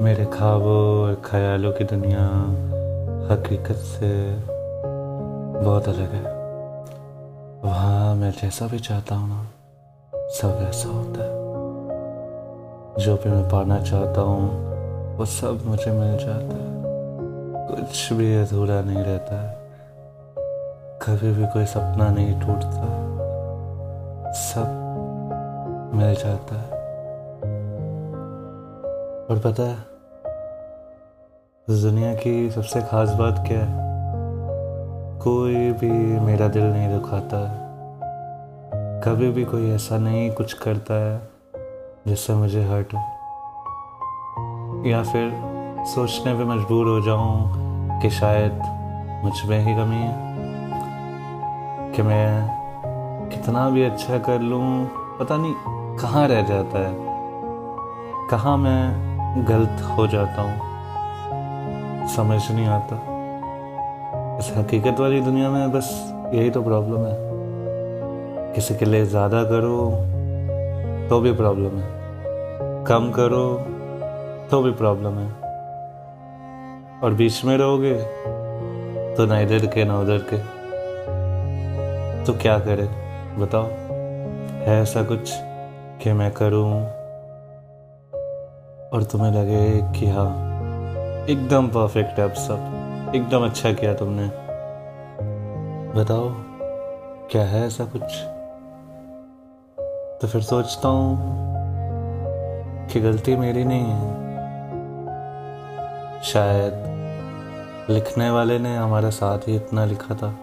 मेरे ख्वाबों और ख्यालों की दुनिया हकीकत से बहुत अलग है। वहाँ मैं जैसा भी चाहता हूँ ना, सब वैसा होता है। जो भी मैं पाना चाहता हूँ, वो सब मुझे मिल जाता है। कुछ भी अधूरा नहीं रहता है। कभी भी कोई सपना नहीं टूटता। सब मिल जाता है। और पता है, इस दुनिया की सबसे ख़ास बात क्या है? कोई भी मेरा दिल नहीं दुखाता है। कभी भी कोई ऐसा नहीं कुछ करता है, जिससे मुझे हर्ट हो। या फिर सोचने पे मजबूर हो जाऊँ कि शायद मुझमें ही कमी है। कि मैं कितना भी अच्छा कर लूँ, पता नहीं कहाँ रह जाता है। कहाँ मैं गलत हो जाता हूँ। समझ नहीं आता। इस हकीकत वाली दुनिया में बस यही तो प्रॉब्लम है। किसी के लिए ज़्यादा करो तो भी प्रॉब्लम है। कम करो तो भी प्रॉब्लम है। और बीच में रहोगे तो ना इधर के, ना उधर के। तो क्या करे? बताओ। है ऐसा कुछ कि मैं करूँ? और तुम्हें लगे कि हाँ एकदम परफेक्ट है अब सब। एकदम अच्छा किया तुमने। बताओ, क्या है ऐसा कुछ? तो फिर सोचता हूँ कि गलती मेरी नहीं है। शायद लिखने वाले ने हमारा साथ ही इतना लिखा था।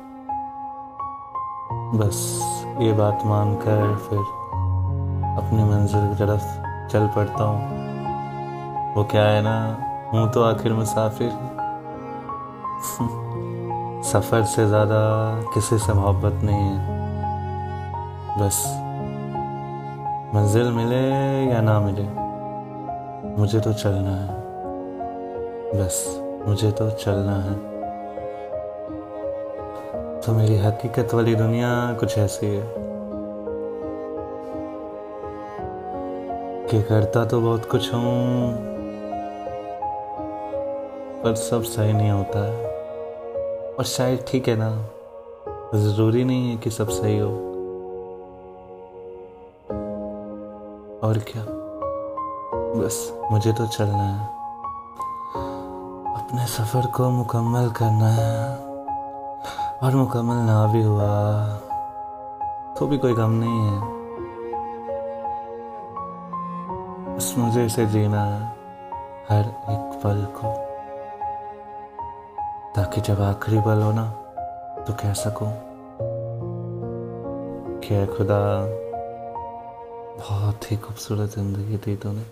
बस ये बात मानकर फिर अपनी मंजिल की तरफ़ चल पड़ता हूँ। वो क्या है ना, हूँ तो आखिर मुसाफिर। सफ़र से ज़्यादा किसी से मोहब्बत नहीं है। बस, मंजिल मिले या ना मिले, मुझे तो चलना है। बस, मुझे तो चलना है। तो मेरी हकीकत वाली दुनिया कुछ ऐसी है कि करता तो बहुत कुछ हूँ पर सब सही नहीं होता है। और शायद ठीक है ना, ज़रूरी नहीं है कि सब सही हो। और क्या? बस मुझे तो चलना है। अपने सफ़र को मुकम्मल करना है। और मुकम्मल ना भी हुआ तो भी कोई गम नहीं है। बस मुझे इसे जीना है, हर एक पल को। ताकि जब आखिरी बल हो ना तो कह सको क्या खुदा बहुत ही खूबसूरत ज़िंदगी दी तूने।